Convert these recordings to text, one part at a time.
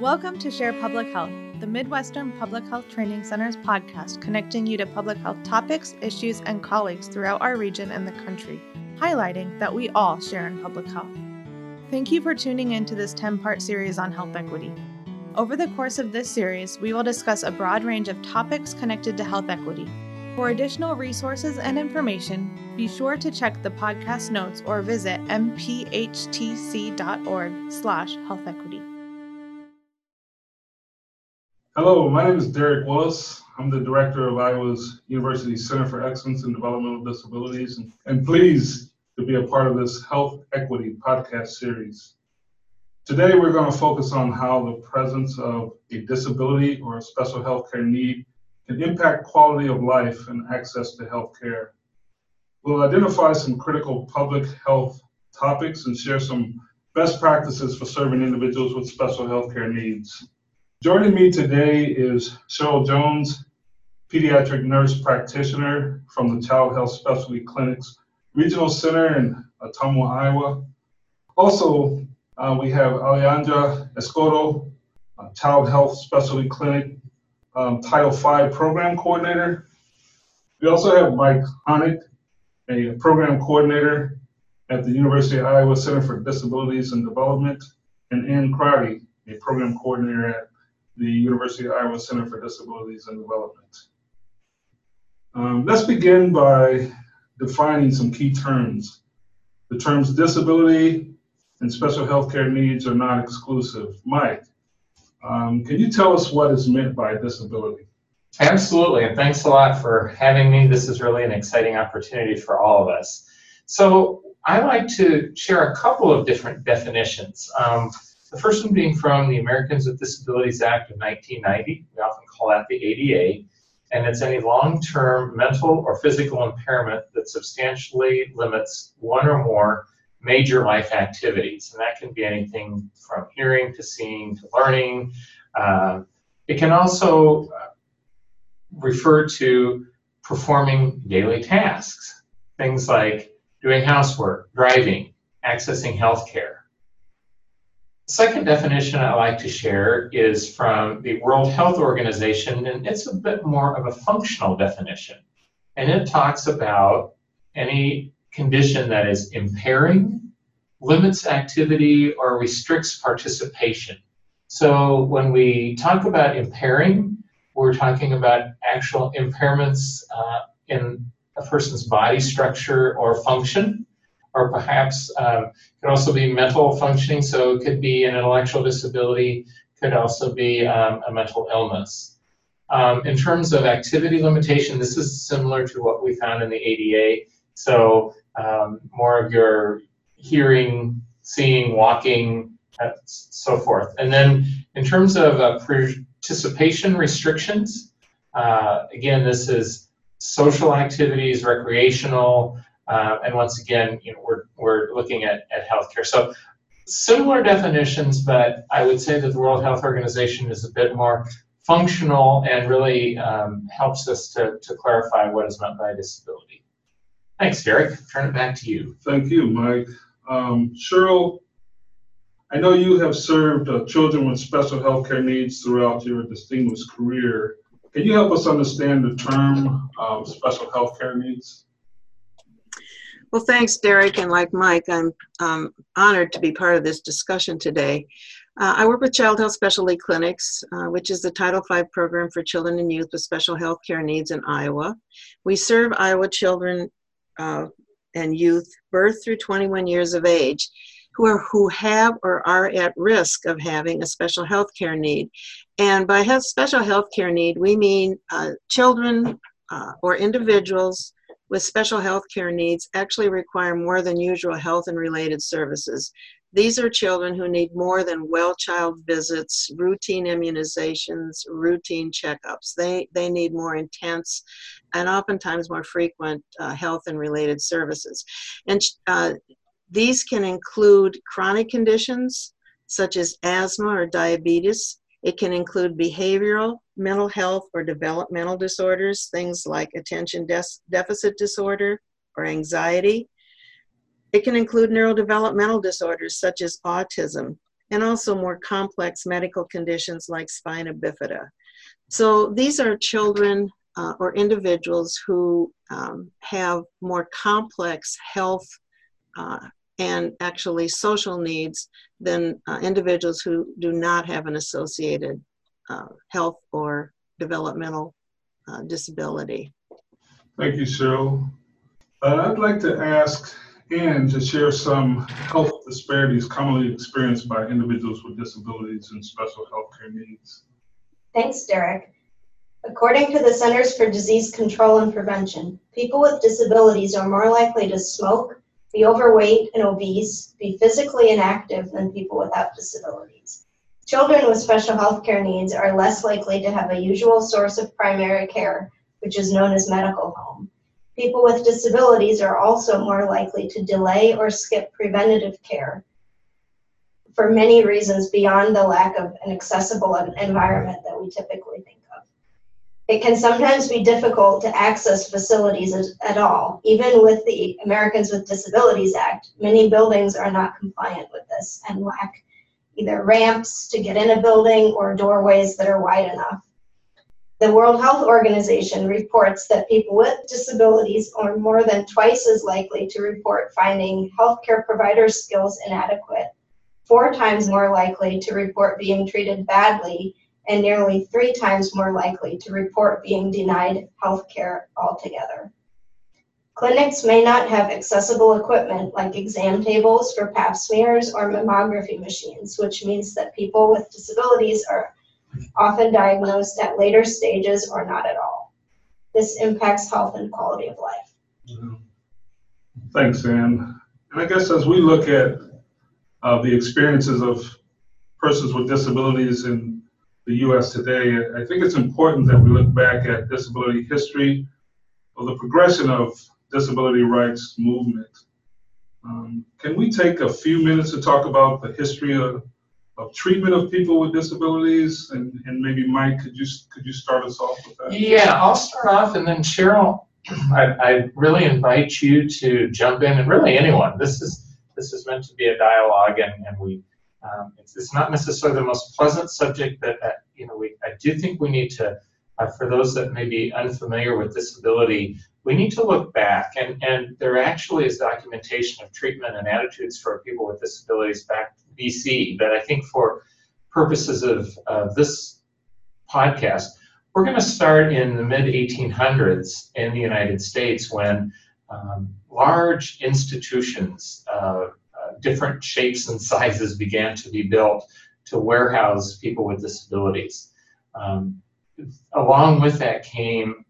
Welcome to Share Public Health, the Midwestern Public Health Training Center's podcast connecting you to public health topics, issues, and colleagues throughout our region and the country, highlighting that we all share in public health. Thank you for tuning in to this 10 part series on health equity. Over the course of this series, we will discuss a broad range of topics connected to health equity. For additional resources and information, be sure to check the podcast notes or visit mphtc.org slash health equity. Hello, my name is Derek Willis. I'm the director of Iowa's University Center for Excellence in Developmental Disabilities and, and pleased to be a part of this Health Equity podcast series. Today, we're going to focus on how the presence of a disability or a special healthcare need can impact quality of life and access to healthcare. We'll identify some critical public health topics and share some best practices for serving individuals with special healthcare needs. Joining me today is Cheryl Jones, pediatric nurse practitioner from the Child Health Specialty Clinics Regional Center in Ottumwa, Iowa. Also, uh, we have Alejandra Escoto, Child Health Specialty Clinic um, Title V Program Coordinator. We also have Mike Honick, a program coordinator at the University of Iowa Center for Disabilities and Development, and Ann Crowdy, a program coordinator at the University of Iowa Center for Disabilities and Development. Um, let's begin by defining some key terms. The terms disability and special healthcare needs are not exclusive. Mike, um, can you tell us what is meant by disability? Absolutely, and thanks a lot for having me. This is really an exciting opportunity for all of us. So I like to share a couple of different definitions. Um, the first one being from the Americans with Disabilities Act of 1990. We often call that the ADA. And it's any long-term mental or physical impairment that substantially limits one or more major life activities. And that can be anything from hearing to seeing to learning. Uh, it can also uh, refer to performing daily tasks, things like doing housework, driving, accessing healthcare. Second definition I like to share is from the World Health Organization, and it's a bit more of a functional definition. And it talks about any condition that is impairing, limits activity, or restricts participation. So when we talk about impairing, we're talking about actual impairments uh, in a person's body structure or function or perhaps um, could also be mental functioning. So it could be an intellectual disability, could also be um, a mental illness. Um, in terms of activity limitation, this is similar to what we found in the ADA. So um, more of your hearing, seeing, walking, uh, so forth. And then in terms of uh, participation restrictions, uh, again, this is social activities, recreational, uh, and once again, you know, we're, we're looking at, at healthcare. So similar definitions, but I would say that the World Health Organization is a bit more functional and really um, helps us to, to clarify what is meant by disability. Thanks, Derek. Turn it back to you. Thank you, Mike. Um, Cheryl, I know you have served uh, children with special healthcare needs throughout your distinguished career. Can you help us understand the term um, special healthcare needs? Well, thanks, Derek. And like Mike, I'm um, honored to be part of this discussion today. Uh, I work with Child Health Specialty Clinics, uh, which is the Title V program for children and youth with special health care needs in Iowa. We serve Iowa children uh, and youth birth through 21 years of age who are who have or are at risk of having a special health care need. And by special health care need, we mean uh, children uh, or individuals with special health care needs actually require more than usual health and related services. These are children who need more than well child visits, routine immunizations, routine checkups. They, they need more intense and oftentimes more frequent uh, health and related services. And uh, these can include chronic conditions such as asthma or diabetes, it can include behavioral, mental health, or developmental disorders, things like attention de deficit disorder or anxiety. It can include neurodevelopmental disorders such as autism, and also more complex medical conditions like spina bifida. So these are children uh, or individuals who um, have more complex health uh, and actually social needs than uh, individuals who do not have an associated uh, health or developmental uh, disability. Thank you, Cheryl. Uh, I'd like to ask Ann to share some health disparities commonly experienced by individuals with disabilities and special health care needs. Thanks, Derek. According to the Centers for Disease Control and Prevention, people with disabilities are more likely to smoke, be overweight and obese, be physically inactive than people without disabilities. Children with special health care needs are less likely to have a usual source of primary care, which is known as medical home. People with disabilities are also more likely to delay or skip preventative care for many reasons beyond the lack of an accessible environment that we typically think of. It can sometimes be difficult to access facilities at all. Even with the Americans with Disabilities Act, many buildings are not compliant with this and lack either ramps to get in a building or doorways that are wide enough. The World Health Organization reports that people with disabilities are more than twice as likely to report finding healthcare provider skills inadequate, four times more likely to report being treated badly, and nearly three times more likely to report being denied health care altogether. Clinics may not have accessible equipment like exam tables for pap smears or mammography machines, which means that people with disabilities are often diagnosed at later stages or not at all. This impacts health and quality of life. Thanks, Ann. And I guess as we look at uh, the experiences of persons with disabilities in the U.S. today, I think it's important that we look back at disability history or the progression of disability rights movement. Um, can we take a few minutes to talk about the history of, of treatment of people with disabilities? And, and maybe Mike, could you could you start us off with that? Yeah, I'll start off, and then Cheryl, I, I really invite you to jump in, and really anyone. This is this is meant to be a dialogue, and, and we um, it's, it's, not necessarily the most pleasant subject, but uh, you know, we, I do think we need to, uh, for those that may be unfamiliar with disability, we need to look back, and, and there actually is documentation of treatment and attitudes for people with disabilities back BC. But I think for purposes of uh, this podcast, we're going to start in the mid 1800s in the United States when um, large institutions uh, different shapes and sizes began to be built to warehouse people with disabilities. Um, along with that came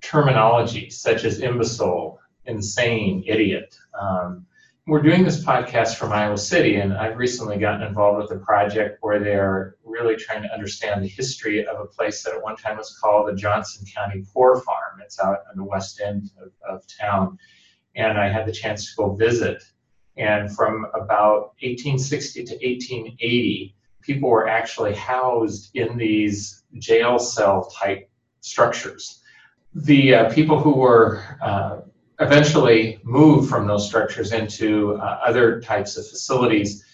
terminology such as imbecile, insane, idiot. Um, we're doing this podcast from Iowa City, and I've recently gotten involved with a project where they're really trying to understand the history of a place that at one time was called the Johnson County Poor Farm. It's out on the west end of, of town. And I had the chance to go visit and from about 1860 to 1880, people were actually housed in these jail cell type structures. The uh, people who were uh, eventually moved from those structures into uh, other types of facilities.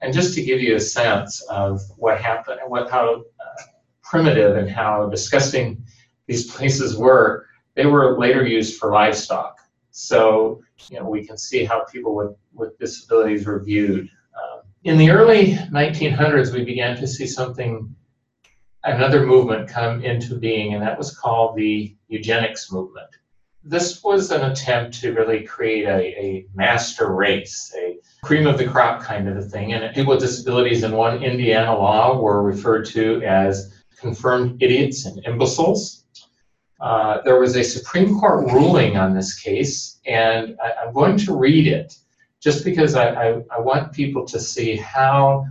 And just to give you a sense of what happened, and what how uh, primitive and how disgusting these places were, they were later used for livestock. So, you know, we can see how people with, with disabilities were viewed. Um, in the early 1900s, we began to see something, another movement come into being, and that was called the eugenics movement. This was an attempt to really create a, a master race, a cream of the crop kind of a thing. And people with disabilities in one Indiana law were referred to as confirmed idiots and imbeciles. Uh, there was a Supreme Court ruling on this case, and I, am going to read it just because I, I, I, want people to see how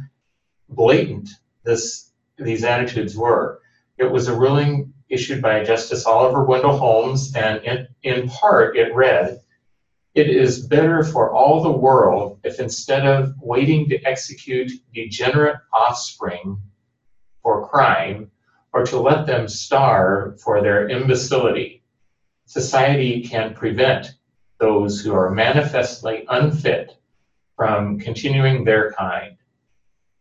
blatant this these attitudes were. It was a ruling issued by Justice Oliver Wendell Holmes, and in, in part it read, It is better for all the world if instead of waiting to execute degenerate offspring for crime, or to let them starve for their imbecility. Society can prevent those who are manifestly unfit from continuing their kind.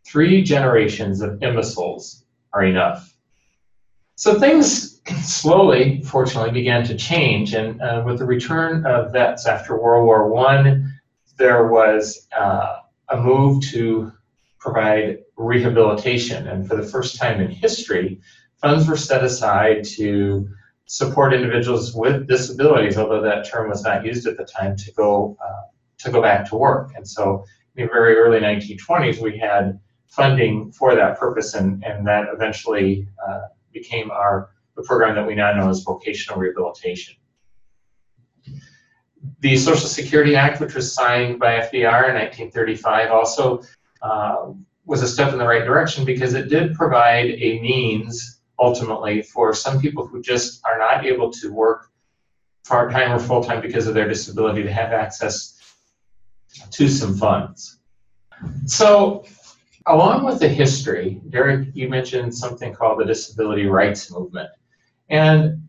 Three generations of imbeciles are enough. So things slowly, fortunately, began to change, and uh, with the return of vets after World War I, there was uh, a move to provide rehabilitation, and for the first time in history, funds were set aside to support individuals with disabilities, although that term was not used at the time, to go uh, to go back to work. And so, in the very early 1920s, we had funding for that purpose, and, and that eventually uh, became our the program that we now know as vocational rehabilitation. The Social Security Act, which was signed by FDR in 1935, also uh, was a step in the right direction because it did provide a means ultimately for some people who just are not able to work part-time or full-time because of their disability to have access to some funds. So along with the history, Derek, you mentioned something called the disability rights movement. And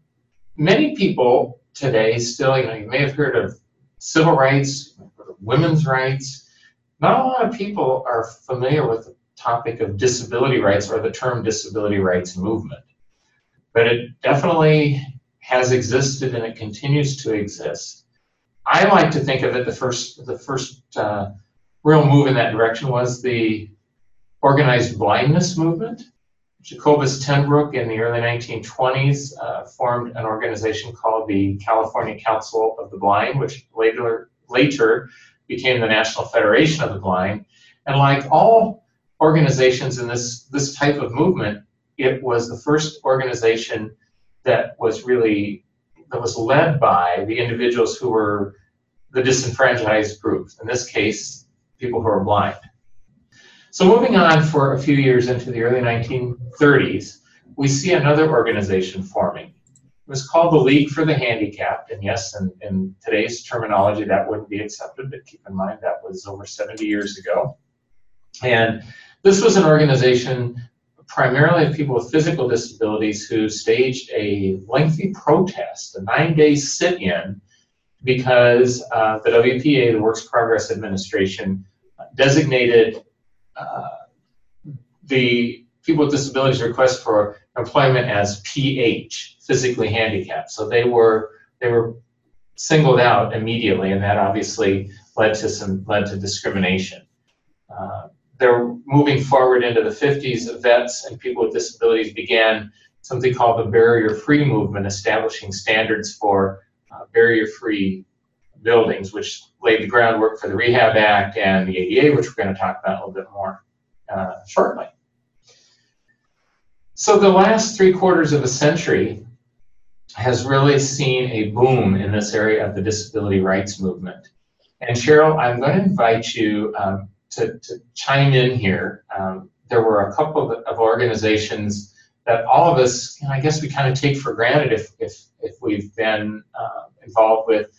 many people today still, you know, you may have heard of civil rights, women's rights. Not a lot of people are familiar with the topic of disability rights or the term disability rights movement. But it definitely has existed and it continues to exist. I like to think of it the first the first uh, real move in that direction was the organized blindness movement. Jacobus tenBroek in the early 1920s uh, formed an organization called the California Council of the Blind, which later, later became the National Federation of the Blind. And like all organizations in this, this type of movement, it was the first organization that was really that was led by the individuals who were the disenfranchised groups. In this case, people who are blind. So moving on for a few years into the early 1930s, we see another organization forming. It was called the League for the Handicapped, and yes, in, in today's terminology, that wouldn't be accepted, but keep in mind that was over 70 years ago. And this was an organization primarily of people with physical disabilities who staged a lengthy protest, a nine-day sit-in, because uh, the WPA, the Works Progress Administration, designated the people with disabilities request for employment as PH, physically handicapped. So they were they were singled out immediately, and that obviously led to some led to discrimination. Uh, they're moving forward into the 50s. Vets and people with disabilities began something called the barrier-free movement, establishing standards for uh, barrier-free buildings, which laid the groundwork for the Rehab Act and the ADA, which we're going to talk about a little bit more uh, shortly. So the last three quarters of a century has really seen a boom in this area of the disability rights movement. And Cheryl, I'm going to invite you um, to, to, chime in here. Um, there were a couple of, of organizations that all of us, I guess we kind of take for granted if, if, if we've been uh, involved with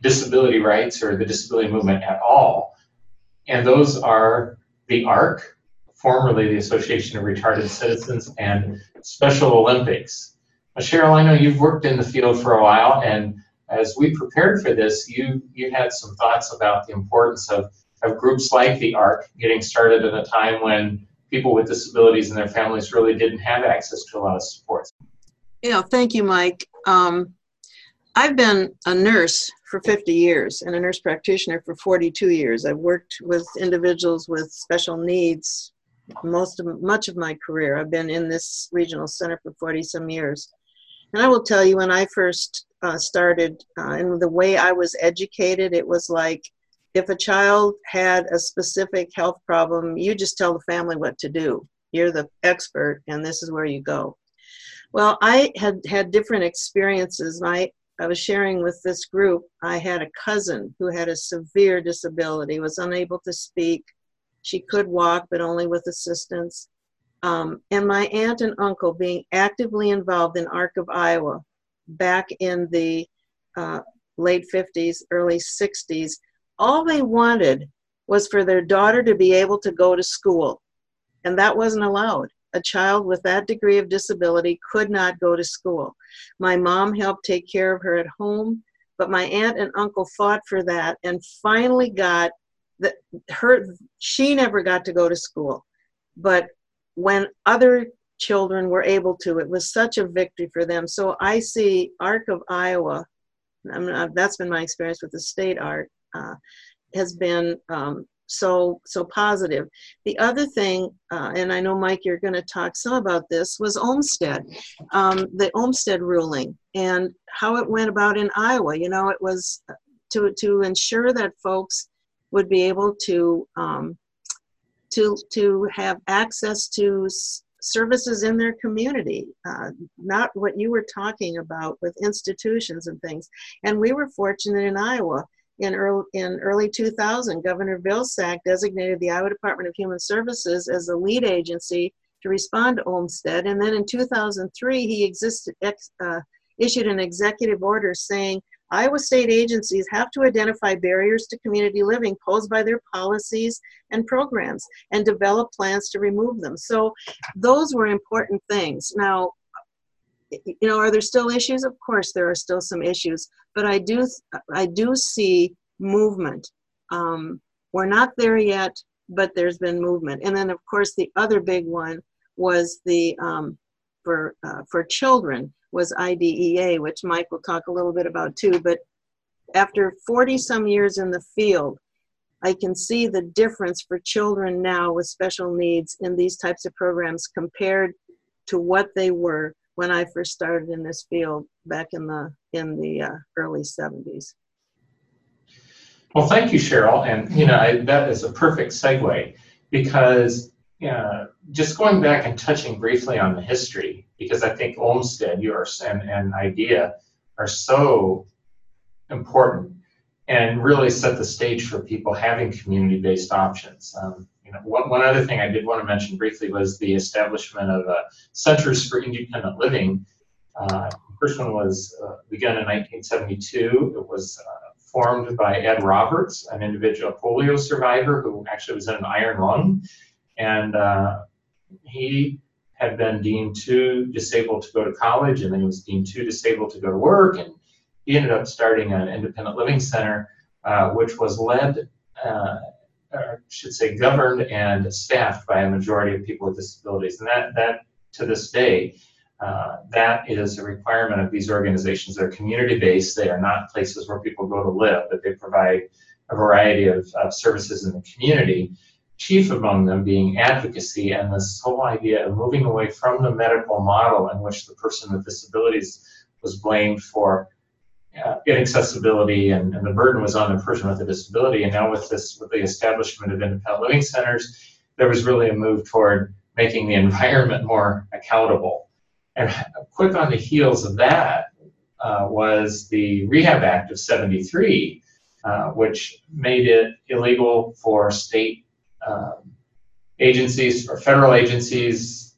disability rights or the disability movement at all. And those are the ARC, formerly the Association of Retarded Citizens, and Special Olympics. Now, Cheryl, I know you've worked in the field for a while, and as we prepared for this, you, you had some thoughts about the importance of, of groups like the ARC getting started at a time when people with disabilities and their families really didn't have access to a lot of supports. Yeah, thank you, Mike. Um, I've been a nurse for 50 years and a nurse practitioner for 42 years. I've worked with individuals with special needs most of much of my career. I've been in this regional center for 40 some years. And I will tell you, when I first uh, started, uh, and the way I was educated, it was like if a child had a specific health problem, you just tell the family what to do. You're the expert, and this is where you go. Well, I had had different experiences. My I was sharing with this group, I had a cousin who had a severe disability, was unable to speak. She could walk, but only with assistance. Um, and my aunt and uncle being actively involved in ARC of Iowa back in the uh, late 50s, early 60s, all they wanted was for their daughter to be able to go to school. And that wasn't allowed a child with that degree of disability could not go to school. My mom helped take care of her at home, but my aunt and uncle fought for that and finally got that her she never got to go to school. but when other children were able to, it was such a victory for them. So I see ARC of Iowa, that's been my experience with the state ARC, uh, has been um, so so positive. The other thing, uh, and I know Mike, you're going to talk some about this, was Olmstead, um, the Olmstead ruling, and how it went about in Iowa. You know, it was to to ensure that folks would be able to um, to to have access to services in their community, uh, not what you were talking about with institutions and things. And we were fortunate in Iowa in early, in early 2000, Governor Vilsack designated the Iowa Department of Human Services as the lead agency to respond to Olmstead. And then in 2003, he existed, ex, uh, issued an executive order saying Iowa state agencies have to identify barriers to community living posed by their policies and programs and develop plans to remove them. So those were important things. Now, you know, are there still issues? Of course, there are still some issues, but I do, I do see movement. Um, we're not there yet, but there's been movement. And then, of course, the other big one was the um, for uh, for children was IDEA, which Mike will talk a little bit about too. But after 40 some years in the field, I can see the difference for children now with special needs in these types of programs compared to what they were when I first started in this field back in the in the uh, early 70s. Well, thank you, Cheryl, and you know I, that is a perfect segue because just going back and touching briefly on the history, because I think Olmstead, yours, and, and IDEA are so important and really set the stage for people having community-based options. Um, you know, one, one other thing I did want to mention briefly was the establishment of uh, Centers for Independent Living. Uh, the first one was uh, begun in 1972. It was uh, formed by Ed Roberts, an individual polio survivor who actually was in an iron lung and uh, he had been deemed too disabled to go to college, and then he was deemed too disabled to go to work, and he ended up starting an independent living center, uh, which was led, or should say, governed and staffed by a majority of people with disabilities, and that that to this day. Uh, that is a requirement of these organizations. They're community-based. They are not places where people go to live, but they provide a variety of, of services in the community chief among them being advocacy and this whole idea of moving away from the medical model in which the person with disabilities was blamed for uh, inaccessibility and, and the burden was on the person with a disability. And now with this, with the establishment of independent living centers, there was really a move toward making the environment more accountable. And quick on the heels of that uh, was the Rehab Act of 73, uh, which made it illegal for state um, agencies or federal agencies,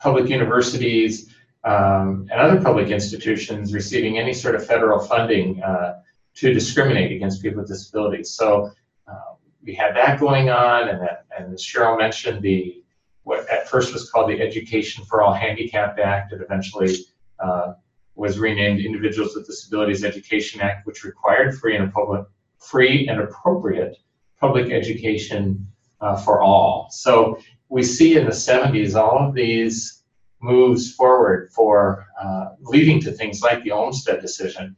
public universities, um, and other public institutions receiving any sort of federal funding uh, to discriminate against people with disabilities. So uh, we had that going on, and, that, and as Cheryl mentioned, the what at first was called the Education for All Handicapped Act, it eventually uh, was renamed Individuals with Disabilities Education Act, which required free and public, free and appropriate public education uh, for all. So we see in the 70s all of these moves forward for uh, leading to things like the Olmstead decision.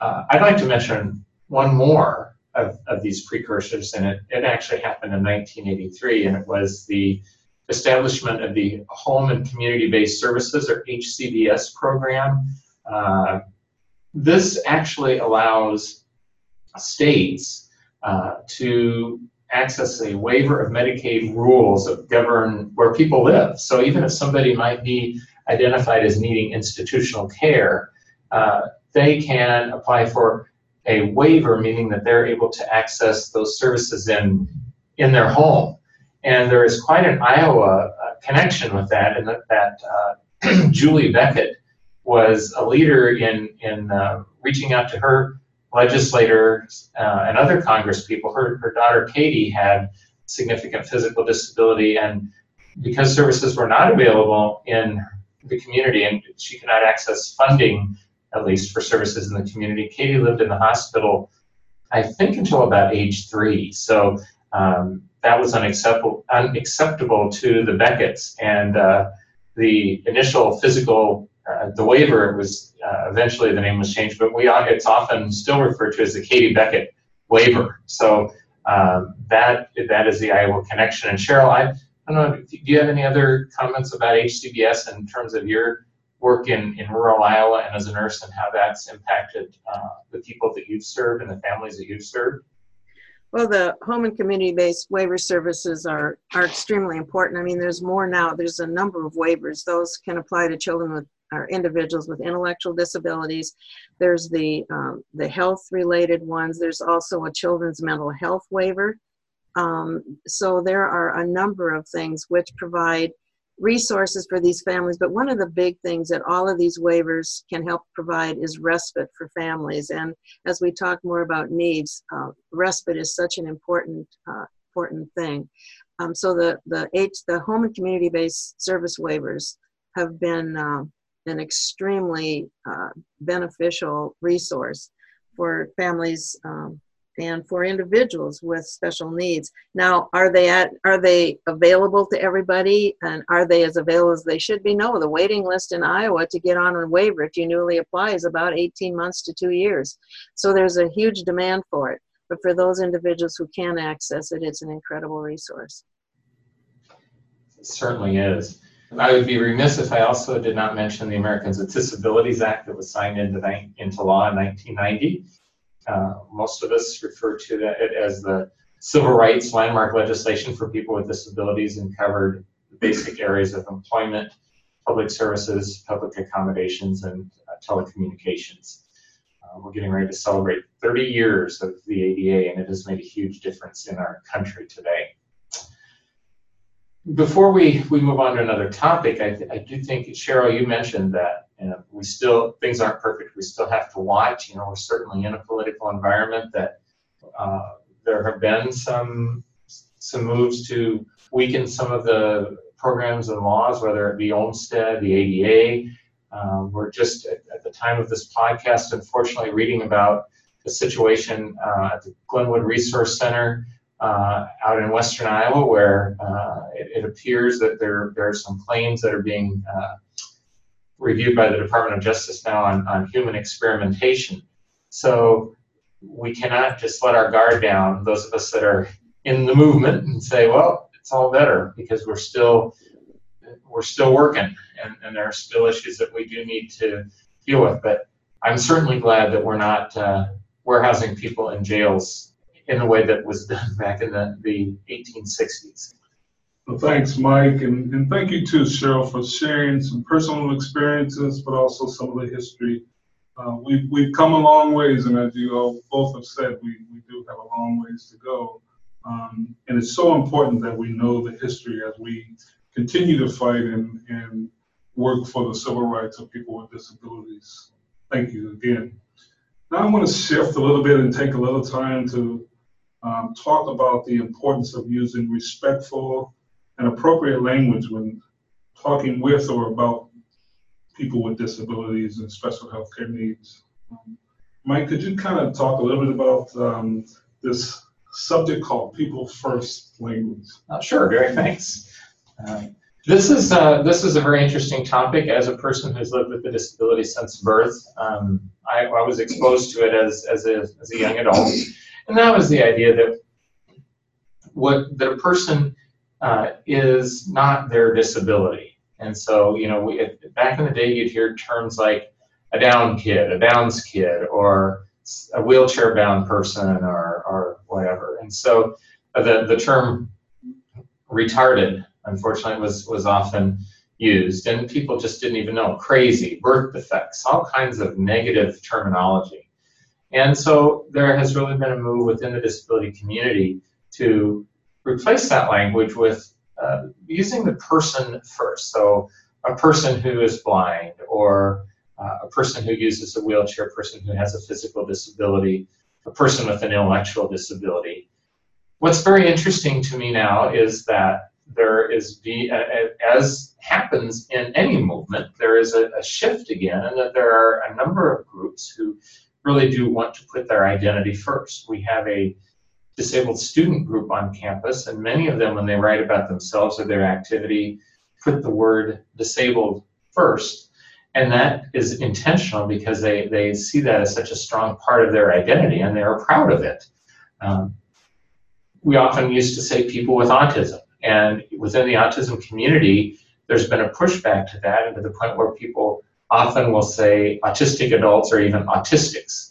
Uh, I'd like to mention one more of, of these precursors, and it, it actually happened in 1983, and it was the establishment of the Home and Community-Based Services, or HCBS program. Uh, this actually allows states uh, to access a waiver of Medicaid rules that govern where people live. So even if somebody might be identified as needing institutional care, uh, they can apply for a waiver, meaning that they're able to access those services in, in their home. And there is quite an Iowa uh, connection with that, and that, that uh, Julie Beckett was a leader in, in uh, reaching out to her legislators uh, and other Congress people. Her, her daughter Katie had significant physical disability, and because services were not available in the community and she could not access funding, at least for services in the community, Katie lived in the hospital, I think, until about age three. So um, that was unacceptable, unacceptable to the Beckett's. And uh, the initial physical, uh, the waiver was uh, eventually the name was changed, but we it's often still referred to as the Katie Beckett waiver. So um, that that is the Iowa connection. And Cheryl, I, I don't know, do you have any other comments about HCBS in terms of your work in, in rural Iowa and as a nurse and how that's impacted uh, the people that you've served and the families that you've served? Well, the home and community-based waiver services are, are extremely important. I mean, there's more now. There's a number of waivers. Those can apply to children with or individuals with intellectual disabilities. There's the um, the health-related ones. There's also a children's mental health waiver. Um, so there are a number of things which provide resources for these families. But one of the big things that all of these waivers can help provide is respite for families. And as we talk more about needs, uh, respite is such an important uh, important thing. Um, so the the H, the home and community based service waivers have been uh, an extremely uh, beneficial resource for families um, and for individuals with special needs. Now, are they at are they available to everybody, and are they as available as they should be? No, the waiting list in Iowa to get on a waiver if you newly apply is about 18 months to two years. So there's a huge demand for it. But for those individuals who can access it, it's an incredible resource. It certainly is. I would be remiss if I also did not mention the Americans with Disabilities Act that was signed into, into law in 1990. Uh, most of us refer to it as the civil rights landmark legislation for people with disabilities and covered basic areas of employment, public services, public accommodations, and uh, telecommunications. Uh, we're getting ready to celebrate 30 years of the ADA, and it has made a huge difference in our country today. Before we, we move on to another topic, I, I do think, Cheryl, you mentioned that you know, we still things aren't perfect. We still have to watch. You know, we're certainly in a political environment that uh, there have been some some moves to weaken some of the programs and laws, whether it be Olmstead, the ADA. Um, we're just at, at, the time of this podcast, unfortunately, reading about the situation uh, at the Glenwood Resource Center uh, out in western Iowa, where uh, it, it, appears that there, there are some claims that are being uh, reviewed by the Department of Justice now on, on human experimentation. So we cannot just let our guard down, those of us that are in the movement, and say, well, it's all better because we're still we're still working and, and there are still issues that we do need to deal with. But I'm certainly glad that we're not uh, warehousing people in jails in the way that was done back in the, the 1860s. Well, thanks, Mike, and, and thank you too, Cheryl, for sharing some personal experiences, but also some of the history. Uh, we've, we've come a long ways, and as you all both have said, we, we do have a long ways to go. Um, and it's so important that we know the history as we continue to fight and, and work for the civil rights of people with disabilities. Thank you again. Now I want to shift a little bit and take a little time to um, talk about the importance of using respectful and appropriate language when talking with or about people with disabilities and special health care needs. Um, Mike, could you kind of talk a little bit about um, this subject called People First language? Uh, sure, Gary, thanks. Um, this is uh, this is a very interesting topic. As a person who's lived with a disability since birth, um, I, I, was exposed to it as as a, as a young adult, and that was the idea that what that a person uh, is not their disability. And so, you know, we, back in the day, you'd hear terms like a down kid, a Downs kid, or a wheelchair bound person, or, or whatever. And so, uh, the, the term retarded, unfortunately, was, was often used, and people just didn't even know. Crazy, birth defects, all kinds of negative terminology. And so, there has really been a move within the disability community to replace that language with uh, using the person first. So a person who is blind or uh, a person who uses a wheelchair, a person who has a physical disability, a person with an intellectual disability. What's very interesting to me now is that there is, be, as happens in any movement, there is a, a shift again, and that there are a number of groups who really do want to put their identity first. We have a disabled student group on campus, and many of them, when they write about themselves or their activity, put the word disabled first. And that is intentional because they, they see that as such a strong part of their identity and they are proud of it. Um, we often used to say people with autism, and within the autism community, there's been a pushback to that, and to the point where people often will say autistic adults or even autistics.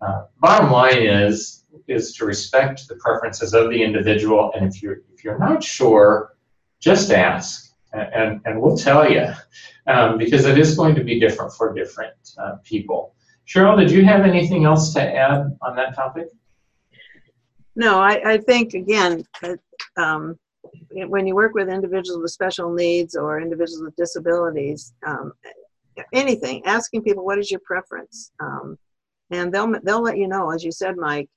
Uh, bottom line is is to respect the preferences of the individual, and if you're if you're not sure, just ask, and and, we'll tell you, um, because it is going to be different for different uh, people. Cheryl, did you have anything else to add on that topic? No, I, I think again, that, um, when you work with individuals with special needs or individuals with disabilities, um, anything, asking people what is your preference, um, and they'll they'll let you know. As you said, Mike,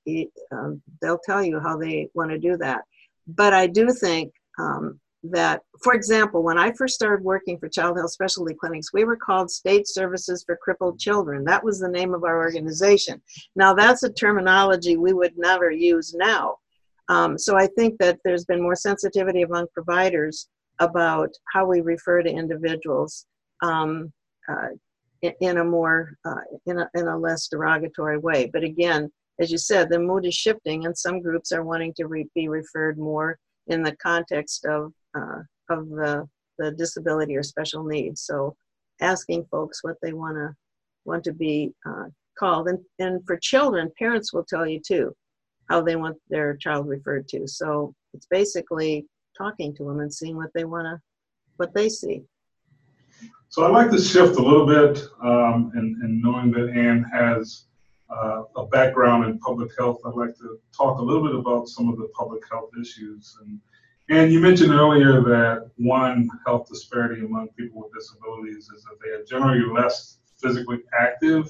um, they'll tell you how they want to do that. But I do think um, that, for example, when I first started working for Child Health Specialty Clinics, we were called State Services for Crippled Children. That was the name of our organization. Now, that's a terminology we would never use now. Um, so I think that there's been more sensitivity among providers about how we refer to individuals um, uh, in, a more, uh, in, a, in a less derogatory way. But again, as you said, the mood is shifting, and some groups are wanting to re- be referred more in the context of uh, of the, the disability or special needs. So asking folks what they want to want to be uh, called. And, and for children, parents will tell you too how they want their child referred to. So it's basically talking to them and seeing what they want to, what they see. So I'd like to shift a little bit um, and, and knowing that Anne has uh, a background in public health, I'd like to talk a little bit about some of the public health issues and and you mentioned earlier that one health disparity among people with disabilities is that they are generally less physically active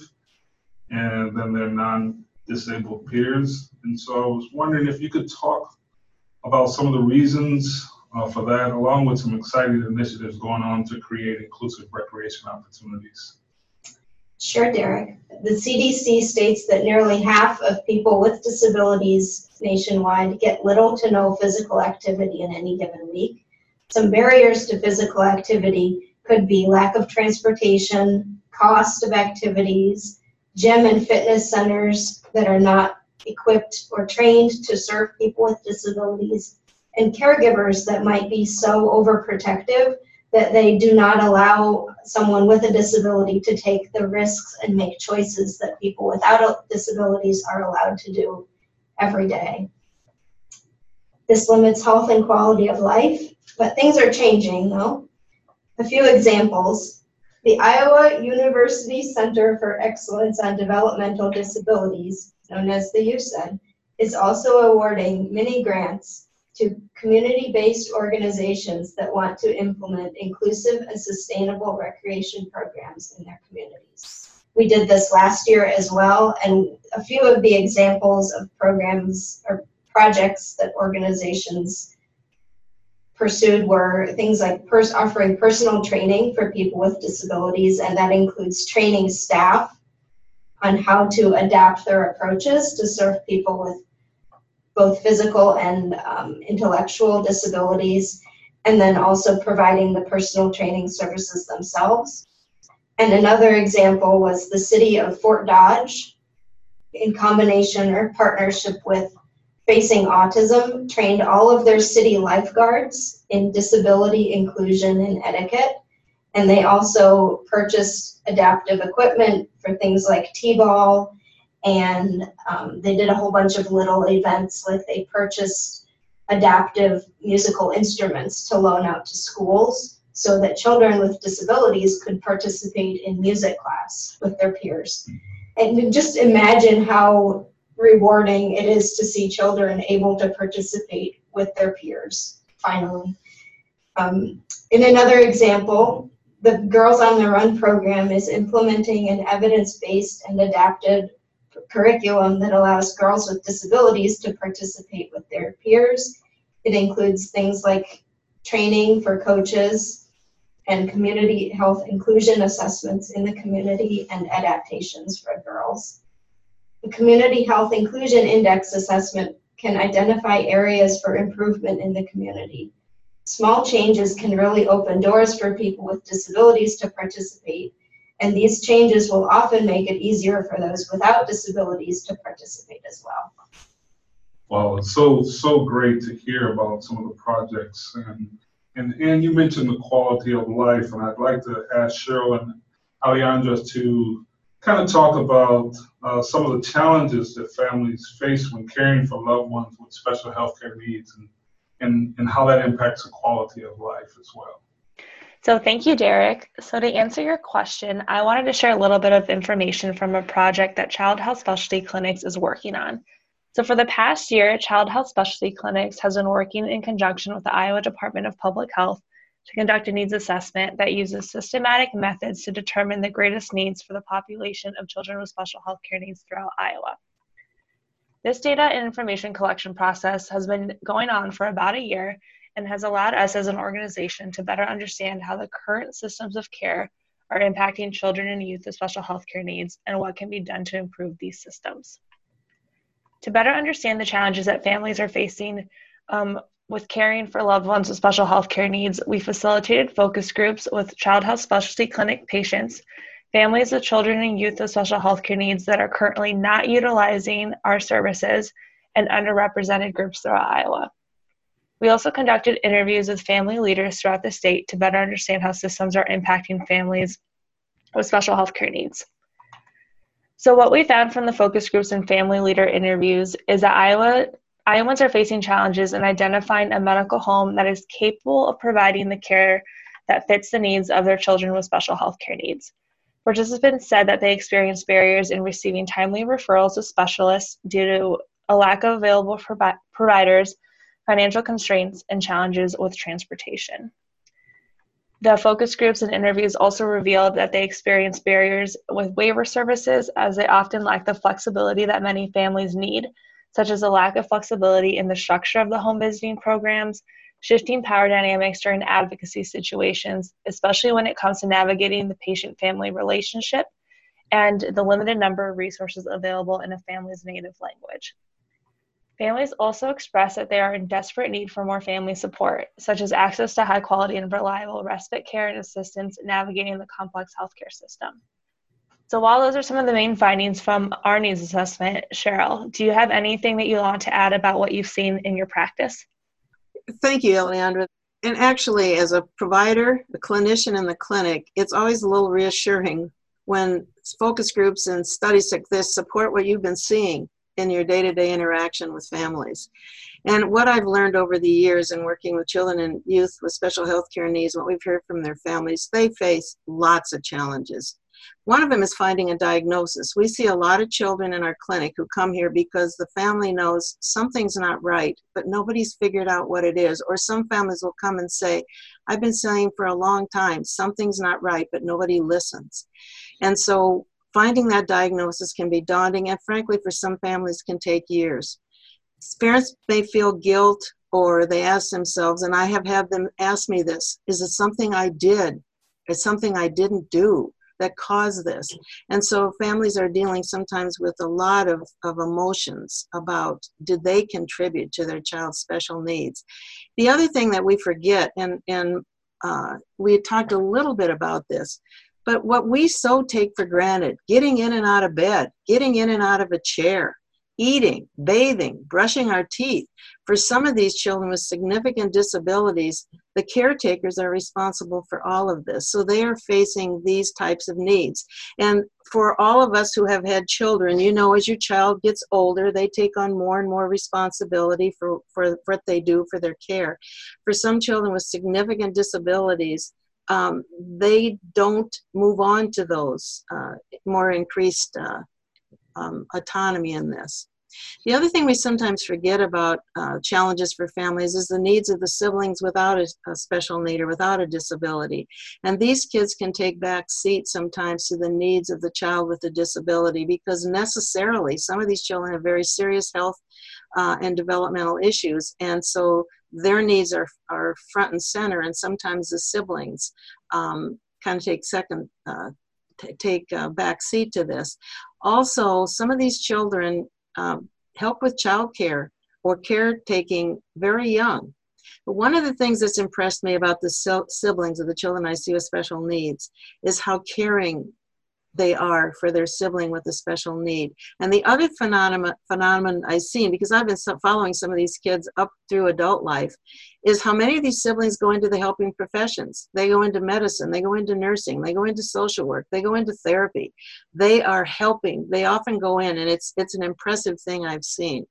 and than their non-disabled peers. And so I was wondering if you could talk about some of the reasons uh, for that, along with some exciting initiatives going on to create inclusive recreation opportunities. Sure, Derek. The CDC states that nearly half of people with disabilities nationwide get little to no physical activity in any given week. Some barriers to physical activity could be lack of transportation, cost of activities, gym and fitness centers that are not equipped or trained to serve people with disabilities, and caregivers that might be so overprotective that they do not allow someone with a disability to take the risks and make choices that people without disabilities are allowed to do every day. This limits health and quality of life, but things are changing though. A few examples. The Iowa University Center for Excellence on Developmental Disabilities, known as the UCED, is also awarding mini grants to community-based organizations that want to implement inclusive and sustainable recreation programs in their communities. We did this last year as well, and a few of the examples of programs or projects that organizations pursued were things like pers- offering personal training for people with disabilities, and that includes training staff on how to adapt their approaches to serve people with both physical and um, intellectual disabilities, and then also providing the personal training services themselves. And another example was the city of Fort Dodge, in combination or partnership with Facing Autism, trained all of their city lifeguards in disability inclusion and etiquette. And they also purchased adaptive equipment for things like T-ball and um, they did a whole bunch of little events like they purchased adaptive musical instruments to loan out to schools so that children with disabilities could participate in music class with their peers. And just imagine how rewarding it is to see children able to participate with their peers finally. Um, in another example the girls on the run program is implementing an evidence-based and adapted curriculum that allows girls with disabilities to participate with their peers. It includes things like training for coaches and community health inclusion assessments in the community and adaptations for girls. The Community Health Inclusion Index assessment can identify areas for improvement in the community. Small changes can really open doors for people with disabilities to participate, and these changes will often make it easier for those without disabilities to participate as well. Well, it's so so great to hear about some of the projects and and and you mentioned the quality of life, and I'd like to ask Cheryl and Alejandra to kind of talk about uh, some of the challenges that families face when caring for loved ones with special health care needs and, and, and how that impacts the quality of life as well. So, thank you, Derek. So, to answer your question, I wanted to share a little bit of information from a project that Child Health Specialty Clinics is working on. So, for the past year, Child Health Specialty Clinics has been working in conjunction with the Iowa Department of Public Health to conduct a needs assessment that uses systematic methods to determine the greatest needs for the population of children with special health care needs throughout Iowa. This data and information collection process has been going on for about a year and has allowed us as an organization to better understand how the current systems of care are impacting children and youth with special health care needs and what can be done to improve these systems. To better understand the challenges that families are facing um, with caring for loved ones with special health care needs, we facilitated focus groups with Child Health Specialty Clinic patients, families of children and youth with special health care needs that are currently not utilizing our services, and underrepresented groups throughout Iowa. We also conducted interviews with family leaders throughout the state to better understand how systems are impacting families with special health care needs. So, what we found from the focus groups and family leader interviews is that Iowa Iowans are facing challenges in identifying a medical home that is capable of providing the care that fits the needs of their children with special health care needs. Participants said that they experienced barriers in receiving timely referrals to specialists due to a lack of available provi- providers, financial constraints, and challenges with transportation. The focus groups and interviews also revealed that they experience barriers with waiver services as they often lack the flexibility that many families need such as a lack of flexibility in the structure of the home visiting programs, shifting power dynamics during advocacy situations, especially when it comes to navigating the patient family relationship, and the limited number of resources available in a family's native language. Families also express that they are in desperate need for more family support, such as access to high quality and reliable respite care and assistance navigating the complex healthcare system. So while those are some of the main findings from our needs assessment, Cheryl, do you have anything that you want to add about what you've seen in your practice? Thank you, Alejandra. And actually, as a provider, a clinician in the clinic, it's always a little reassuring when focus groups and studies like this support what you've been seeing in your day to day interaction with families. And what I've learned over the years in working with children and youth with special health care needs, what we've heard from their families, they face lots of challenges. One of them is finding a diagnosis. We see a lot of children in our clinic who come here because the family knows something's not right, but nobody's figured out what it is. Or some families will come and say, I've been saying for a long time, something's not right, but nobody listens. And so finding that diagnosis can be daunting, and frankly, for some families, can take years. Parents may feel guilt or they ask themselves, and I have had them ask me this is it something I did? Is something I didn't do? that caused this. And so families are dealing sometimes with a lot of, of emotions about did they contribute to their child's special needs. The other thing that we forget, and, and uh, we talked a little bit about this, but what we so take for granted, getting in and out of bed, getting in and out of a chair, eating, bathing, brushing our teeth. For some of these children with significant disabilities, the caretakers are responsible for all of this. So they are facing these types of needs. And for all of us who have had children, you know, as your child gets older, they take on more and more responsibility for, for what they do for their care. For some children with significant disabilities, um, they don't move on to those uh, more increased uh, um, autonomy in this. The other thing we sometimes forget about uh, challenges for families is the needs of the siblings without a, a, special need or without a disability. And these kids can take back seats sometimes to the needs of the child with a disability because necessarily some of these children have very serious health uh, and developmental issues. And so their needs are, are front and center, and sometimes the siblings um, kind of take second. Uh, take a back seat to this. Also, some of these children um, help with childcare or caretaking very young. But one of the things that's impressed me about the siblings of the children I see with special needs is how caring they are for their sibling with a special need. And the other phenomenon, I've seen, because I've been following some of these kids up through adult life, is how many of these siblings go into the helping professions. They go into medicine, they go into nursing, they go into social work, they go into therapy. They are helping. They often go in, and it's it's an impressive thing I've seen.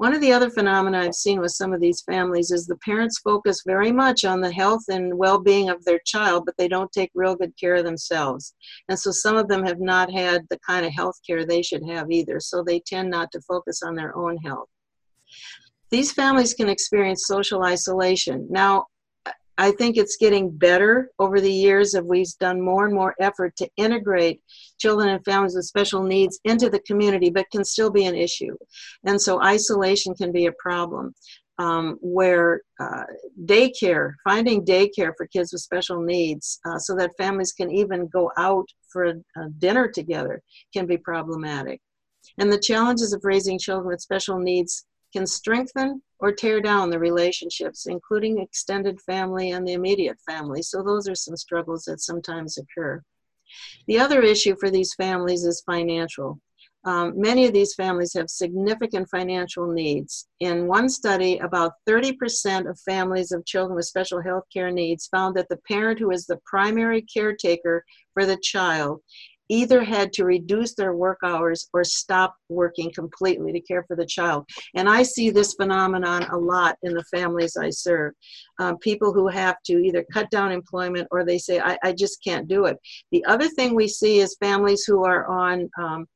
One of the other phenomena I've seen with some of these families is the parents focus very much on the health and well-being of their child, but they don't take real good care of themselves. And so some of them have not had the kind of health care they should have either, so they tend not to focus on their own health. These families can experience social isolation. Now, I think it's getting better over the years as we've done more and more effort to integrate children and families with special needs into the community, but can still be an issue. And so isolation can be a problem. Um, where uh, daycare, finding daycare for kids with special needs uh, so that families can even go out for a, a dinner together can be problematic. And the challenges of raising children with special needs can strengthen or tear down the relationships, including extended family and the immediate family. So, those are some struggles that sometimes occur. The other issue for these families is financial. Um, many of these families have significant financial needs. In one study, about 30% of families of children with special health care needs found that the parent who is the primary caretaker for the child either had to reduce their work hours or stop working completely to care for the child. And I see this phenomenon a lot in the families I serve. Um, people who have to either cut down employment or they say, I, I, just can't do it. The other thing we see is families who are on um,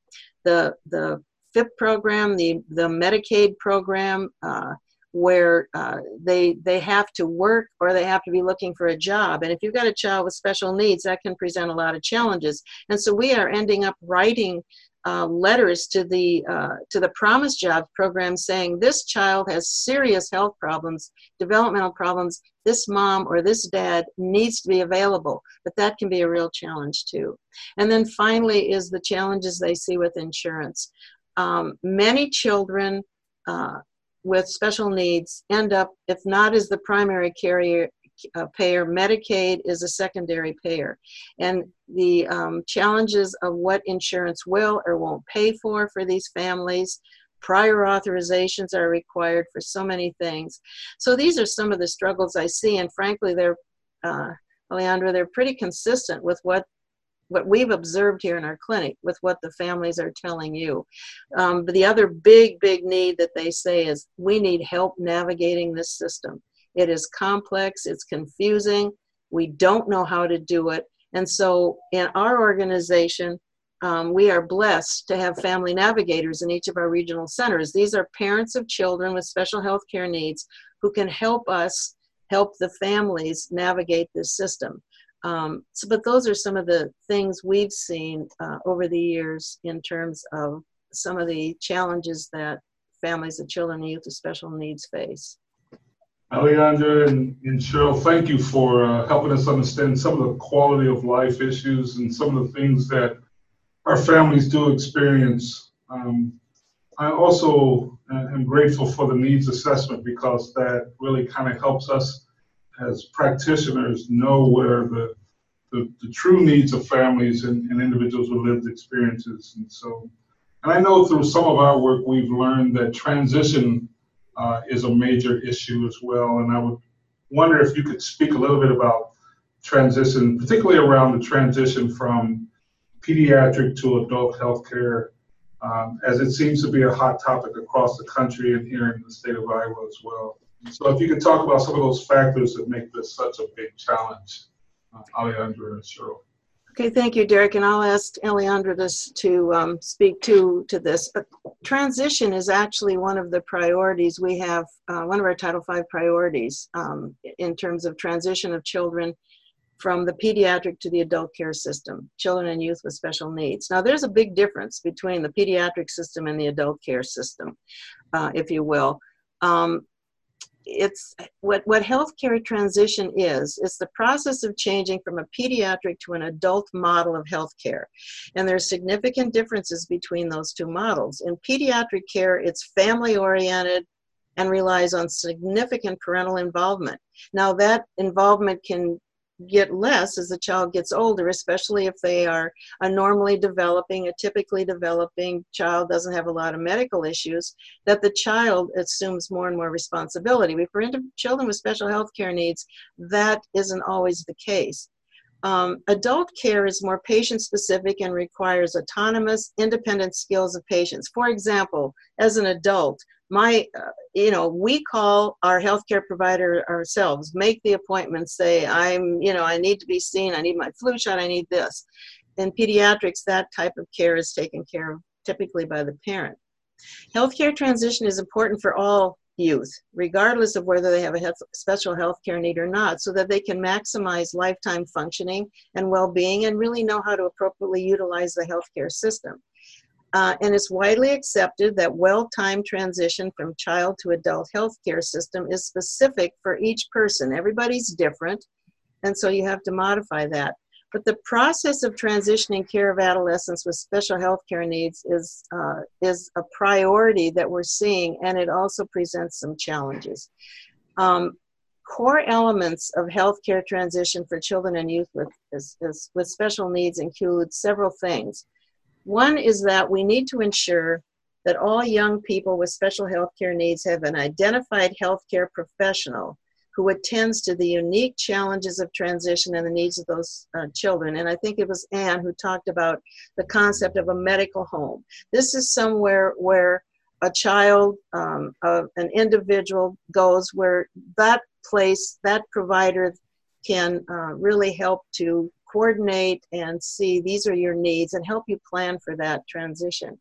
the, the FIP program, the, the Medicaid program, uh, where uh, they they have to work or they have to be looking for a job. And if you've got a child with special needs that can present a lot of challenges. And so we are ending up writing uh, letters to the uh, to the promise jobs program saying this child has serious health problems developmental problems. This mom or this dad needs to be available. But that can be a real challenge too. And then finally is the challenges they see with insurance. Um, many children uh, with special needs end up, if not as the primary carrier, uh, payer, Medicaid is a secondary payer. And the um, challenges of what insurance will or won't pay for for these families, prior authorizations are required for so many things. So these are some of the struggles I see, and frankly, they're, uh, Alejandra, they're pretty consistent with what what we've observed here in our clinic with what the families are telling you. Um, but the other big, big need that they say is we need help navigating this system. It is complex, it's confusing, we don't know how to do it. And so in our organization, um, we are blessed to have family navigators in each of our regional centers. These are parents of children with special health care needs who can help us help the families navigate this system. Um, so, but those are some of the things we've seen uh, over the years in terms of some of the challenges that families of children and youth with special needs face. Alejandra and, and Cheryl, thank you for uh, helping us understand some of the quality of life issues and some of the things that our families do experience. Um, I also am grateful for the needs assessment because that really kind of helps us as practitioners know where the, the, the true needs of families and, and, individuals with lived experiences. And so, and I know through some of our work, we've learned that transition uh, is a major issue as well. And I would wonder if you could speak a little bit about transition, particularly around the transition from pediatric to adult healthcare, um, as it seems to be a hot topic across the country and here in the state of Iowa as well. So if you could talk about some of those factors that make this such a big challenge, uh, Alejandra and Cheryl. Okay, thank you, Derek, and I'll ask Alejandra this to um, speak to to this. But transition is actually one of the priorities we have, uh, one of our Title V priorities um, in terms of transition of children from the pediatric to the adult care system, children and youth with special needs. Now, there's a big difference between the pediatric system and the adult care system, uh, if you will. Um, it's what what healthcare transition is it's the process of changing from a pediatric to an adult model of healthcare and there's significant differences between those two models in pediatric care it's family oriented and relies on significant parental involvement. Now, that involvement can get less as the child gets older, especially if they are a normally developing, a typically developing child, doesn't have a lot of medical issues, that the child assumes more and more responsibility. For children with special health care needs, that isn't always the case. Um, adult care is more patient specific and requires autonomous, independent skills of patients. For example, as an adult, my, uh, you know, we call our healthcare provider ourselves, make the appointment, say, I'm, you know, I need to be seen, I need my flu shot, I need this. In pediatrics, that type of care is taken care of typically by the parent. Healthcare transition is important for all youth, regardless of whether they have a health, special health care need or not, so that they can maximize lifetime functioning and well being and really know how to appropriately utilize the healthcare system. Uh, and it's widely accepted that well-timed transition from child to adult healthcare system is specific for each person. Everybody's different, and so you have to modify that. But the process of transitioning care of adolescents with special health care needs is, uh, is a priority that we're seeing, and it also presents some challenges. Um, core elements of healthcare transition for children and youth with, is, is, with special needs include several things. One is that we need to ensure that all young people with special health care needs have an identified healthcare professional who attends to the unique challenges of transition and the needs of those uh, children. And I think it was Anne who talked about the concept of a medical home. This is somewhere where a child, um, uh, an individual goes where that place, that provider can uh, really help to coordinate and see these are your needs and help you plan for that transition.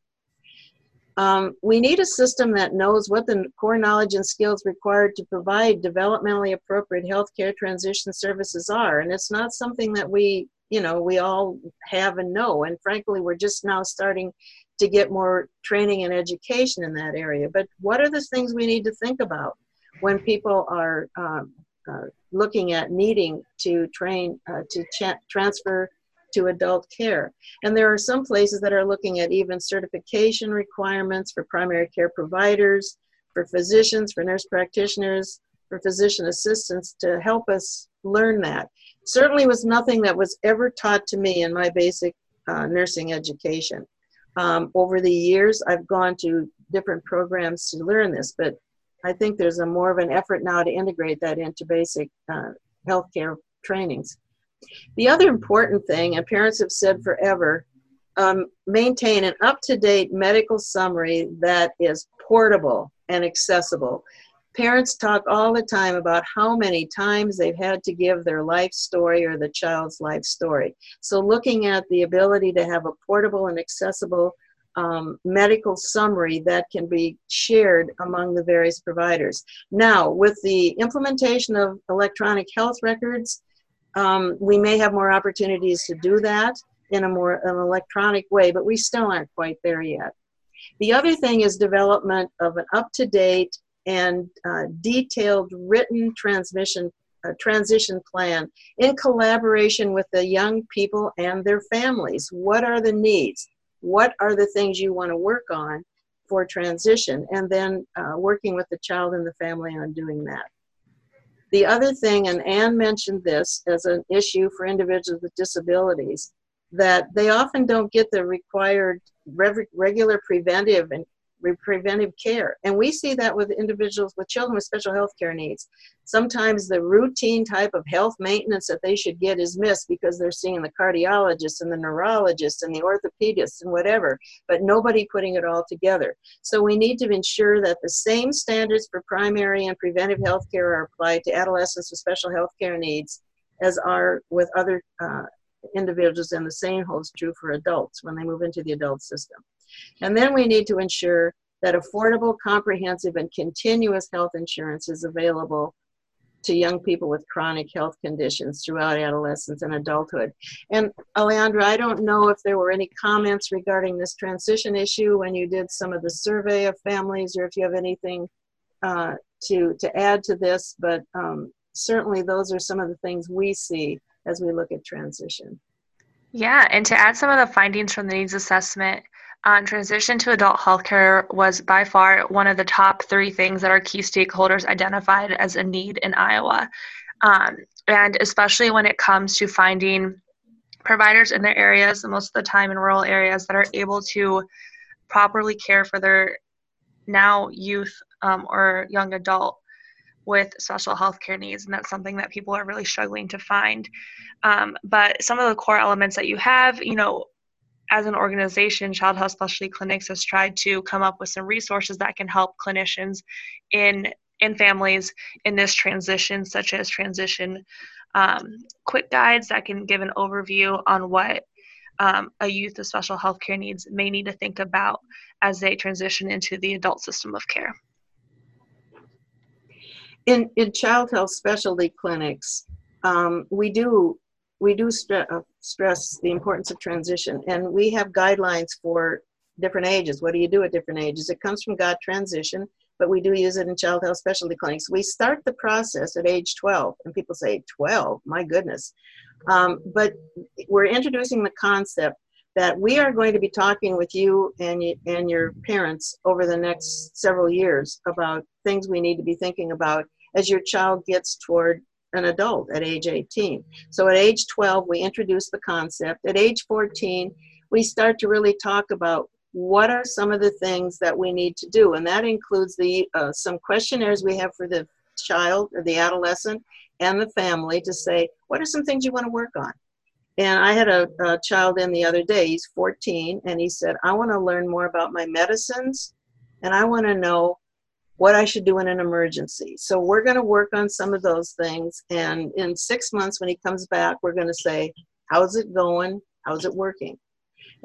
Um, we need a system that knows what the core knowledge and skills required to provide developmentally appropriate healthcare transition services are. And it's not something that we, you know, we all have and know. And frankly, we're just now starting to get more training and education in that area. But what are the things we need to think about when people are um, uh, looking at needing to train uh, to transfer to adult care. And there are some places that are looking at even certification requirements for primary care providers, for physicians, for nurse practitioners, for physician assistants to help us learn that. Certainly was nothing that was ever taught to me in my basic uh, nursing education. Um, over the years, I've gone to different programs to learn this, but I think there's a more of an effort now to integrate that into basic uh, healthcare trainings. The other important thing, and parents have said forever, um, maintain an up-to-date medical summary that is portable and accessible. Parents talk all the time about how many times they've had to give their life story or the child's life story. So looking at the ability to have a portable and accessible um, medical summary that can be shared among the various providers. Now, with the implementation of electronic health records, um, we may have more opportunities to do that in a more an electronic way, but we still aren't quite there yet. The other thing is development of an up-to-date and uh, detailed written transmission uh, transition plan in collaboration with the young people and their families. What are the needs? What are the things you want to work on for transition, and then uh, working with the child and the family on doing that. The other thing, and Anne mentioned this as an issue for individuals with disabilities, that they often don't get the required regular preventive and preventive care. And we see that with individuals with children with special health care needs. Sometimes the routine type of health maintenance that they should get is missed because they're seeing the cardiologist and the neurologist and the orthopedist and whatever, but nobody putting it all together. So we need to ensure that the same standards for primary and preventive health care are applied to adolescents with special health care needs as are with other uh, individuals, and the same holds true for adults when they move into the adult system. And then we need to ensure that affordable, comprehensive, and continuous health insurance is available to young people with chronic health conditions throughout adolescence and adulthood. And Alejandra, I don't know if there were any comments regarding this transition issue when you did some of the survey of families, or if you have anything uh, to to add to this. But um, certainly, those are some of the things we see as we look at transition. Yeah, and to add some of the findings from the needs assessment, on transition to adult healthcare was by far one of the top three things that our key stakeholders identified as a need in Iowa. Um, and especially when it comes to finding providers in their areas, most of the time in rural areas, that are able to properly care for their now youth um, or young adult with special health care needs and that's something that people are really struggling to find um, but some of the core elements that you have you know as an organization child health specialty clinics has tried to come up with some resources that can help clinicians in in families in this transition such as transition um, quick guides that can give an overview on what um, a youth with special health care needs may need to think about as they transition into the adult system of care. In in child health specialty clinics, um, we do we do st- uh, stress the importance of transition, and we have guidelines for different ages. What do you do at different ages? It comes from Got transition, but we do use it in child health specialty clinics. We start the process at age 12, and people say 12, my goodness. Um, but we're introducing the concept that we are going to be talking with you and, you and your parents over the next several years about things we need to be thinking about as your child gets toward an adult at age 18. So at age 12, we introduce the concept. At age 14, we start to really talk about what are some of the things that we need to do, and that includes the uh, some questionnaires we have for the child or the adolescent and the family to say what are some things you want to work on. And I had a, a child in the other day. He's 14, and he said, "I want to learn more about my medicines, and I want to know what I should do in an emergency. So we're going to work on some of those things. And in six months, when he comes back, we're going to say, How's it going? How's it working?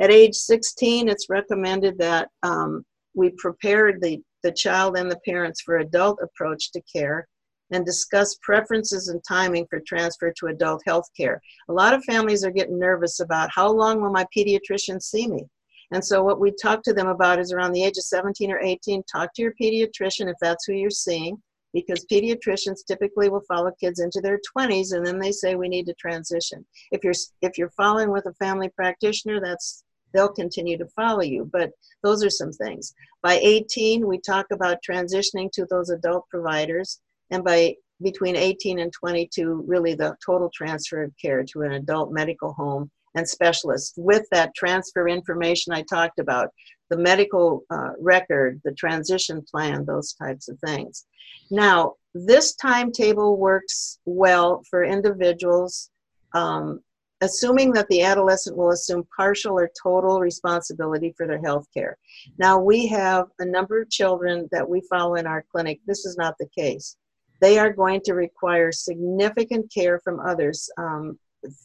At age 16, it's recommended that um, we prepare the, the child and the parents for adult approach to care and discuss preferences and timing for transfer to adult health care. A lot of families are getting nervous about how long will my pediatrician see me? And so what we talk to them about is around the age of 17 or 18, talk to your pediatrician if that's who you're seeing, because pediatricians typically will follow kids into their 20s and then they say we need to transition. If you're if you're following with a family practitioner, that's they'll continue to follow you. But those are some things. By 18, we talk about transitioning to those adult providers, and by between 18 and 22, really the total transfer of care to an adult medical home and specialists with that transfer information I talked about, the medical uh, record, the transition plan, those types of things. Now, this timetable works well for individuals, um, assuming that the adolescent will assume partial or total responsibility for their health care. Now, we have a number of children that we follow in our clinic. This is not the case. They are going to require significant care from others. Um,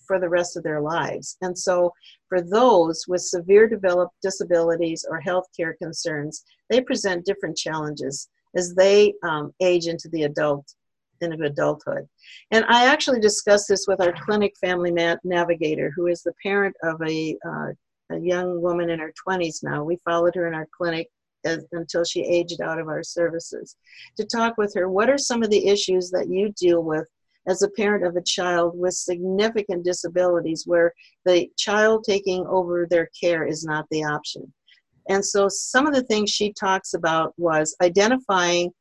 for the rest of their lives. And so, for those with severe developed disabilities or health care concerns, they present different challenges as they um, age into the adult into adulthood. And I actually discussed this with our clinic family navigator, who is the parent of a, uh, a young woman in her 20s now. We followed her in our clinic as, until she aged out of our services to talk with her. What are some of the issues that you deal with as a parent of a child with significant disabilities where the child taking over their care is not the option. And so some of the things she talks about was identifying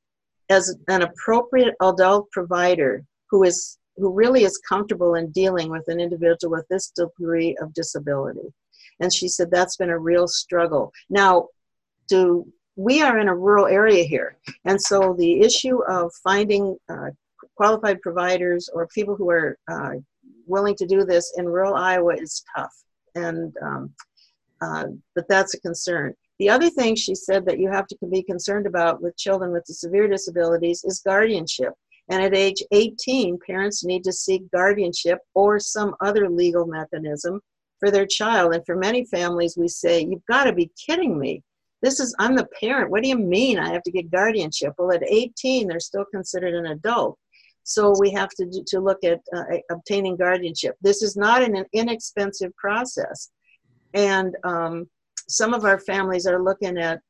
as an appropriate adult provider who is who really is comfortable in dealing with an individual with this degree of disability. And she said that's been a real struggle. Now, do we are in a rural area here, and so the issue of finding uh, qualified providers or people who are uh, willing to do this in rural Iowa is tough. And um, uh, but that's a concern. The other thing she said that you have to be concerned about with children with severe disabilities is guardianship. And at age 18, parents need to seek guardianship or some other legal mechanism for their child. And for many families, we say, You've got to be kidding me. This is, I'm the parent. What do you mean I have to get guardianship? Well, at 18, they're still considered an adult. So we have to, to look at uh, obtaining guardianship. This is not an inexpensive process. And um, some of our families are looking at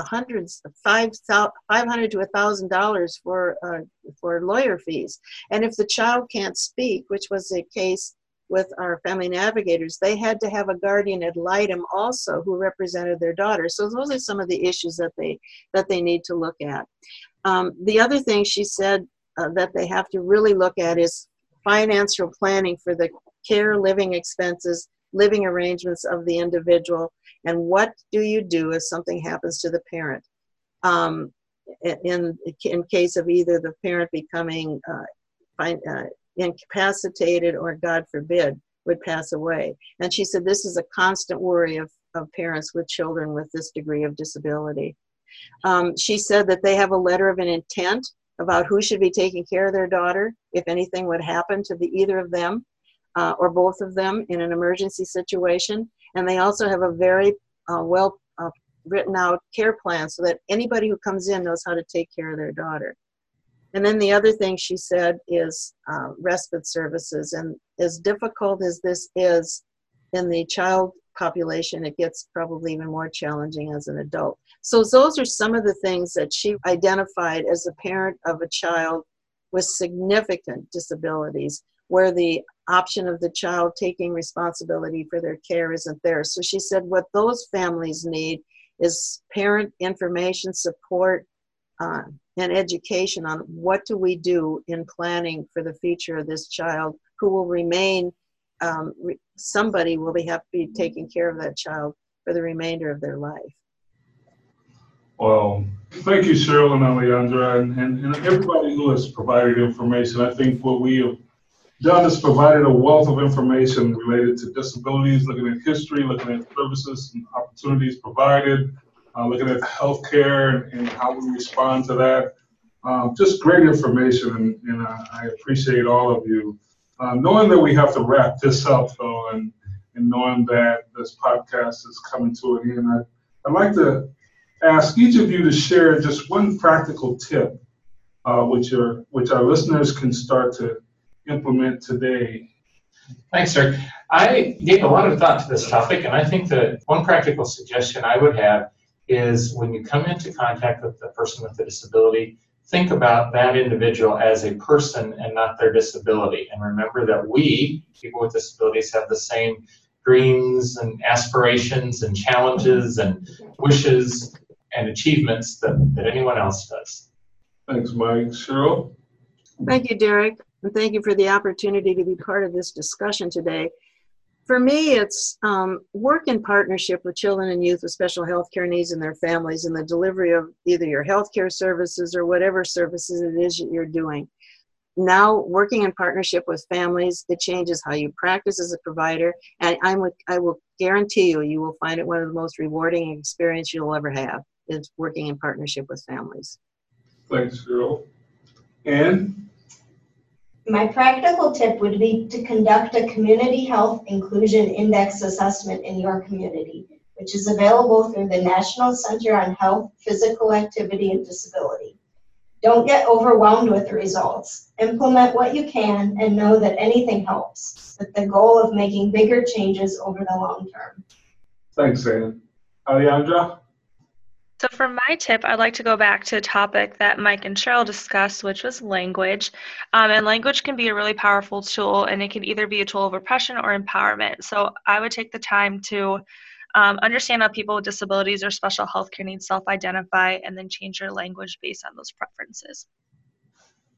hundreds, five, 500 to $1,000 for, uh, for lawyer fees. And if the child can't speak, which was the case with our family navigators, they had to have a guardian ad litem also who represented their daughter. So those are some of the issues that they that they need to look at. Um, the other thing she said uh, that they have to really look at is financial planning for the care, living expenses, living arrangements of the individual, and what do you do if something happens to the parent. Um, in, in case of either the parent becoming uh, find, uh, incapacitated or, God forbid, would pass away. And she said this is a constant worry of, of parents with children with this degree of disability. Um, she said that they have a letter of an intent about who should be taking care of their daughter if anything would happen to the either of them uh, or both of them in an emergency situation. And they also have a very uh, well uh, written out care plan so that anybody who comes in knows how to take care of their daughter. And then the other thing she said is uh, respite services. And as difficult as this is in the child population, it gets probably even more challenging as an adult. So, those are some of the things that she identified as a parent of a child with significant disabilities, where the option of the child taking responsibility for their care isn't there. So, she said what those families need is parent information support uh, and education on what do we do in planning for the future of this child who will remain um, re- somebody will be be taking care of that child for the remainder of their life well thank you cheryl and alejandra and, and, and everybody who has provided information i think what we have done is provided a wealth of information related to disabilities looking at history looking at services and opportunities provided uh, looking at healthcare and, and, how we respond to that. Um, just great information, and, and I appreciate all of you. Uh, knowing that we have to wrap this up, though, and, and knowing that this podcast is coming to an end, I, I'd like to ask each of you to share just one practical tip uh, which, your, which our listeners can start to implement today. Thanks, sir. I gave a lot of thought to this topic, and I think that one practical suggestion I would have is when you come into contact with the person with the disability, think about that individual as a person and not their disability. And remember that we, people with disabilities, have the same dreams and aspirations and challenges and wishes and achievements that, that anyone else does. Thanks, Mike. Cheryl? Thank you, Derek. And thank you for the opportunity to be part of this discussion today for me, it's um, work in partnership with children and youth with special health care needs and their families in the delivery of either your healthcare services or whatever services it is that you're doing. Now, working in partnership with families, it changes how you practice as a provider, and I'm with, I will guarantee you, you will find it one of the most rewarding experience you'll ever have is working in partnership with families. Thanks, Cheryl. And my practical tip would be to conduct a community health inclusion index assessment in your community, which is available through the National Center on Health, Physical Activity, and Disability. Don't get overwhelmed with results. Implement what you can and know that anything helps, with the goal of making bigger changes over the long term. Thanks, Anne. Alejandra? So, for my tip, I'd like to go back to a topic that Mike and Cheryl discussed, which was language. Um, and language can be a really powerful tool, and it can either be a tool of oppression or empowerment. So, I would take the time to um, understand how people with disabilities or special healthcare needs self identify and then change your language based on those preferences.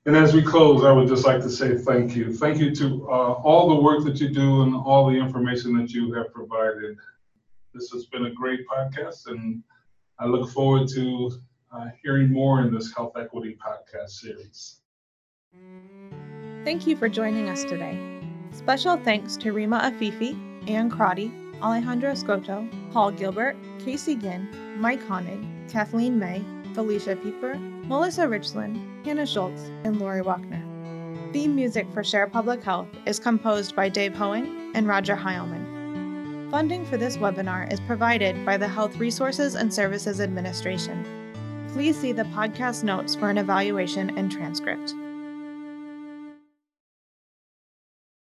And as we close, I would just like to say thank you. Thank you to uh, all the work that you do and all the information that you have provided. This has been a great podcast, and I look forward to uh, hearing more in this Health Equity podcast series. Thank you for joining us today. Special thanks to Rima Afifi, Ann Crotty, Alejandro Escoto, Paul Gilbert, Casey Ginn, Mike Honig, Kathleen May, Felicia Pieper, Melissa Richland, Hannah Schultz, and Lori Wachner. Theme music for Share Public Health is composed by Dave Hoeing and Roger Heilman. Funding for this webinar is provided by the Health Resources and Services Administration. Please see the podcast notes for an evaluation and transcript.